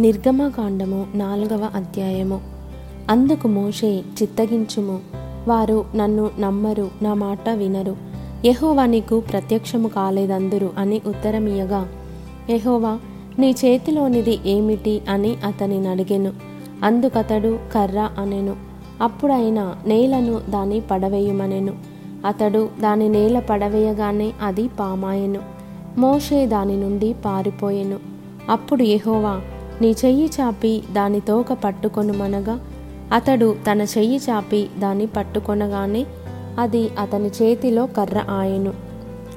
నిర్గమకాండము నాలుగవ అధ్యాయము. అందుకు మోషే చిత్తగించుము. వారు నన్ను నమ్మరు నా మాట వినరు. యహోవా నీకు ప్రత్యక్షము కాలేదందురు అని ఉత్తరమియగా యహోవా నీ చేతిలోనిది ఏమిటి అని అతనిని అడిగెను. అందుకతడు కర్ర అనెను. అప్పుడైన నేలను దాని పడవేయమనెను. అతడు దాని నేల పడవేయగానే అది పామాయెను. మోషే దాని నుండి పారిపోయెను. అప్పుడు యహోవా నీ చెయ్యి చాపి దాని తోక పట్టుకొనుమనగా. అతడు తన చెయ్యి చాపి దాన్ని పట్టుకొనగానే అది అతని చేతిలో కర్ర ఆయెను.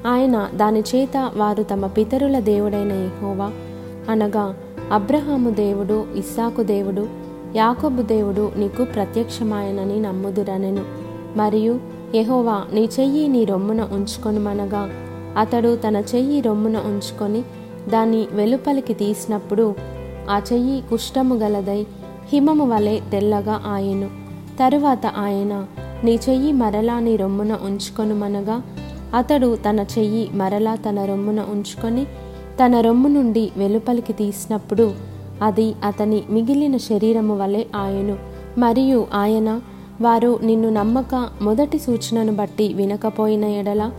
ఆయన దాని చేత వారు తమ పితరుల దేవుడైన ఎహోవా అనగా అబ్రహాము దేవుడు ఇస్సాకు దేవుడు యాకోబు దేవుడు నీకు ప్రత్యక్షమాయనని నమ్ముదురనెను. మరియు ఎహోవా నీ చెయ్యి నీ రొమ్మున ఉంచుకొనుమనగా అతడు తన చెయ్యి రొమ్మున ఉంచుకొని దాన్ని వెలుపలికి తీసినప్పుడు ఆ చెయ్యి కుష్టము గలదై హిమము వలె తెల్లగా ఆయెను. తరువాత ఆయన నీ చెయ్యి మరలా నీ రొమ్మున ఉంచుకొనుమనగా అతడు తన చెయ్యి మరలా తన రొమ్మున ఉంచుకొని తన రొమ్ము నుండి వెలుపలికి తీసినప్పుడు అది అతని మిగిలిన శరీరము వలె ఆయెను. మరియు ఆయన వారు నిన్ను నమ్మక మొదటి సూచనను బట్టి వినకపోయిన ఎడల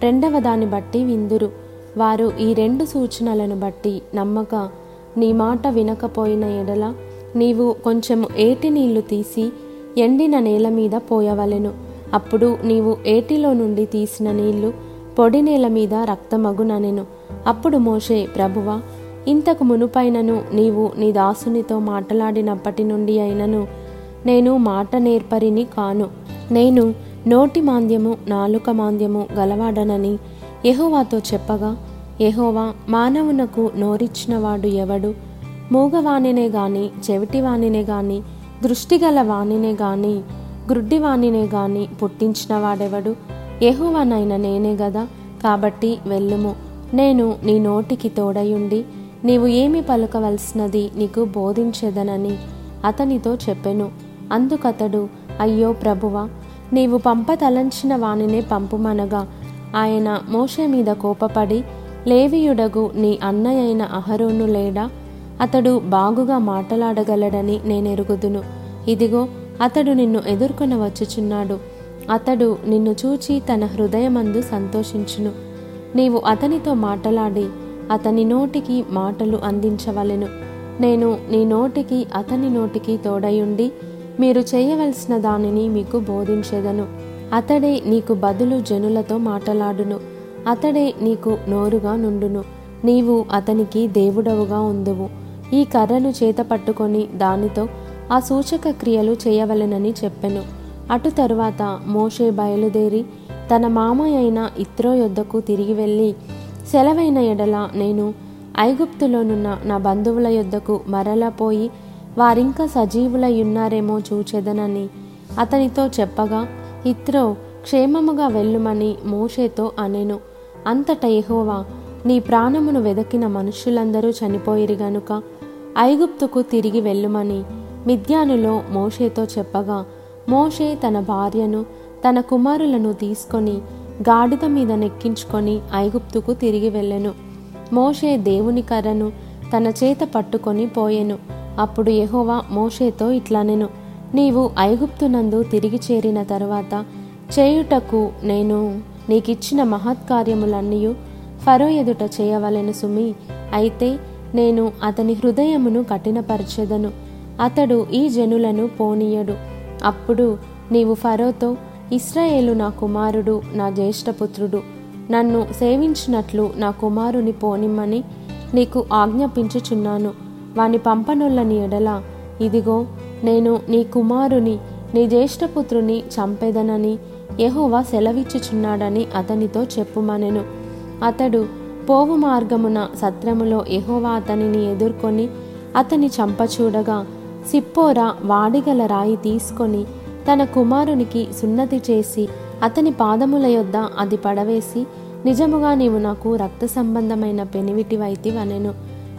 రెండవ దాన్ని బట్టి విందురు. వారు ఈ రెండు సూచనలను బట్టి నమ్మక నీ మాట వినకపోయిన ఎడల నీవు కొంచెము ఏటి నీళ్ళు తీసి ఎండిన నేల మీద పోయవలెను. అప్పుడు నీవు ఏటిలో నుండి తీసిన నీళ్ళు పొడి నేల మీద రక్తమగుననెను. అప్పుడు మోషే ప్రభువా ఇంతకు మునుపైనను నీవు నీ దాసునితో మాట్లాడినప్పటి నుండి అయినను నేను మాట నేర్పరిని కాను. నేను నోటి మాంద్యము నాలుక మాంద్యము గలవాడనని యహువాతో చెప్పగా యహోవా మానవునకు నోరిచ్చినవాడు ఎవడు? మూగవాణినే గాని చెవిటివాణినే గాని దృష్టిగల వాణినే గాని గ్రుడ్డివాణినే గాని పుట్టించినవాడెవడు? యహోవానైన నేనే గదా కాబట్టి వెళ్ళుము. నేను నీ నోటికి తోడయుండి నీవు ఏమి పలుకవలసినది నీకు బోధించెదనని అతనితో చెప్పెను. అందుకతడు అయ్యో ప్రభువా నీవు పంపతలంచిన వానినే పంపుమనగా ఆయన మోషే మీద కోపపడి లేవియుడగు నీ అన్నయైన అహరోను లేడా? అతడు బాగుగా మాటలాడగలడని నేనెరుగుదును. ఇదిగో అతడు నిన్ను ఎదుర్కొన వచ్చుచున్నాడు. అతడు నిన్ను చూచి తన హృదయమందు సంతోషించును. నీవు అతనితో మాటలాడి అతని నోటికి మాటలు అందించవలెను. నేను నీ నోటికి అతని నోటికి తోడయుండి మీరు చేయవలసిన దానిని మీకు బోధించెదను. అతడే నీకు బదులు జనులతో మాటలాడును. అతడే నీకు నోరుగా నుండును. నీవు అతనికి దేవుడవుగా ఉందువు. ఈ కర్రను చేత పట్టుకొని దానితో ఆ సూచక క్రియలు చేయవలెనని చెప్పెను. అటు తరువాత మోషే బయలుదేరి తన మామ అయిన ఇత్రో యొద్దకు తిరిగి వెళ్ళి సెలవైన ఎడల నేను ఐగుప్తులోనున్న నా బంధువుల యొద్దకు మరలా పోయి వారింకా సజీవులయ్యున్నారేమో చూచెదనని అతనితో చెప్పగా ఇత్రో క్షేమముగా వెళ్ళుమని మోషేతో అనెను. అంతట ఎహోవా నీ ప్రాణమును వెదకిన మనుష్యులందరూ చనిపోయిరి గనుక. ఐగుప్తుకు తిరిగి వెళ్ళుమని మిద్యానులో మోషేతో చెప్పగా మోషే తన భార్యను తన కుమారులను తీసుకొని గాడిద మీద నెక్కించుకొని ఐగుప్తుకు తిరిగి వెళ్ళెను. మోషే దేవుని కర్రను తన చేత పట్టుకొని పోయెను. అప్పుడు యహోవా మోషేతో ఇట్లనెను నీవు ఐగుప్తునందు తిరిగి చేరిన తరువాత చేయుటకు నేను నీకిచ్చిన మహత్కార్యములన్నీ ఫరో ఎదుట చేయవలెను సుమి. అయితే నేను అతని హృదయమును కఠినపరచెదను. అతడు ఈ జనులను పోనీయడు. అప్పుడు నీవు ఫరోతో ఇస్రాయేలు నా కుమారుడు నా జ్యేష్ఠపుత్రుడు. నన్ను సేవించినట్లు నా కుమారుని పోనిమ్మని నీకు ఆజ్ఞాపించుచున్నాను. వాని పంపనొల్లని ఎడల ఇదిగో నేను నీ కుమారుని నీ జ్యేష్ఠపుత్రుని చంపెదనని యహోవా సెలవిచ్చుచున్నాడని అతనితో చెప్పుమనెను. అతడు పోవు మార్గమున సత్రములో యహోవా అతనిని ఎదుర్కొని అతని చంపచూడగా సిప్పోరా వాడిగల రాయి తీసుకొని తన కుమారునికి సున్నతి చేసి అతని పాదముల యొద్ద అది పడవేసి నిజముగా నీవు నాకు రక్త సంబంధమైన పెనివిటివైతి వనెను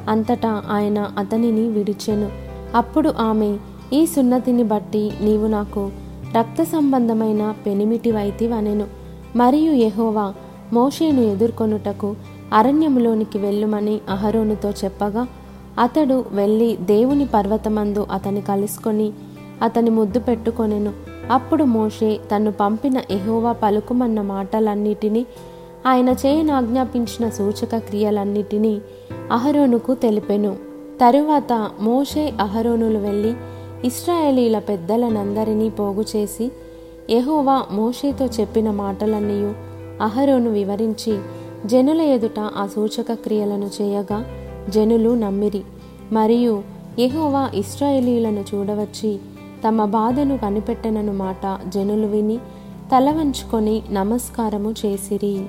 అంతటా ఆయన అతనిని విడిచెను. అప్పుడు ఆమె ఈ సున్నతిని బట్టి నీవు నాకు రక్త సంబంధమైన పెనిమిటి వైతివనెను మరియు యహోవా మోషేను ఎదుర్కొనుటకు అరణ్యములోనికి వెళ్ళుమని అహరోనుతో చెప్పగా అతడు వెళ్ళి దేవుని పర్వతమందు అతని కలుసుకొని అతని ముద్దు పెట్టుకొనెను. అప్పుడు మోషే తను పంపిన ఎహోవా పలుకుమన్న మాటలన్నిటినీ ఆయన చేయను ఆజ్ఞాపించిన సూచక క్రియలన్నిటినీ అహరోనుకు తెలిపెను. తరువాత మోషే అహరోనులు వెళ్ళి ఇస్రాయేలీల పెద్దలనందరినీ పోగు చేసి యహోవా మోషేతో చెప్పిన మాటలన్నీ అహరోను వివరించి జనుల ఎదుట ఆ సూచక క్రియలను చేయగా జనులు నమ్మిరి. మరియు యహోవా ఇస్రాయేలీలను చూడవచ్చి తమ బాధను కనిపెట్టనను మాట జనులు విని తల వంచుకొని నమస్కారము చేసిరి.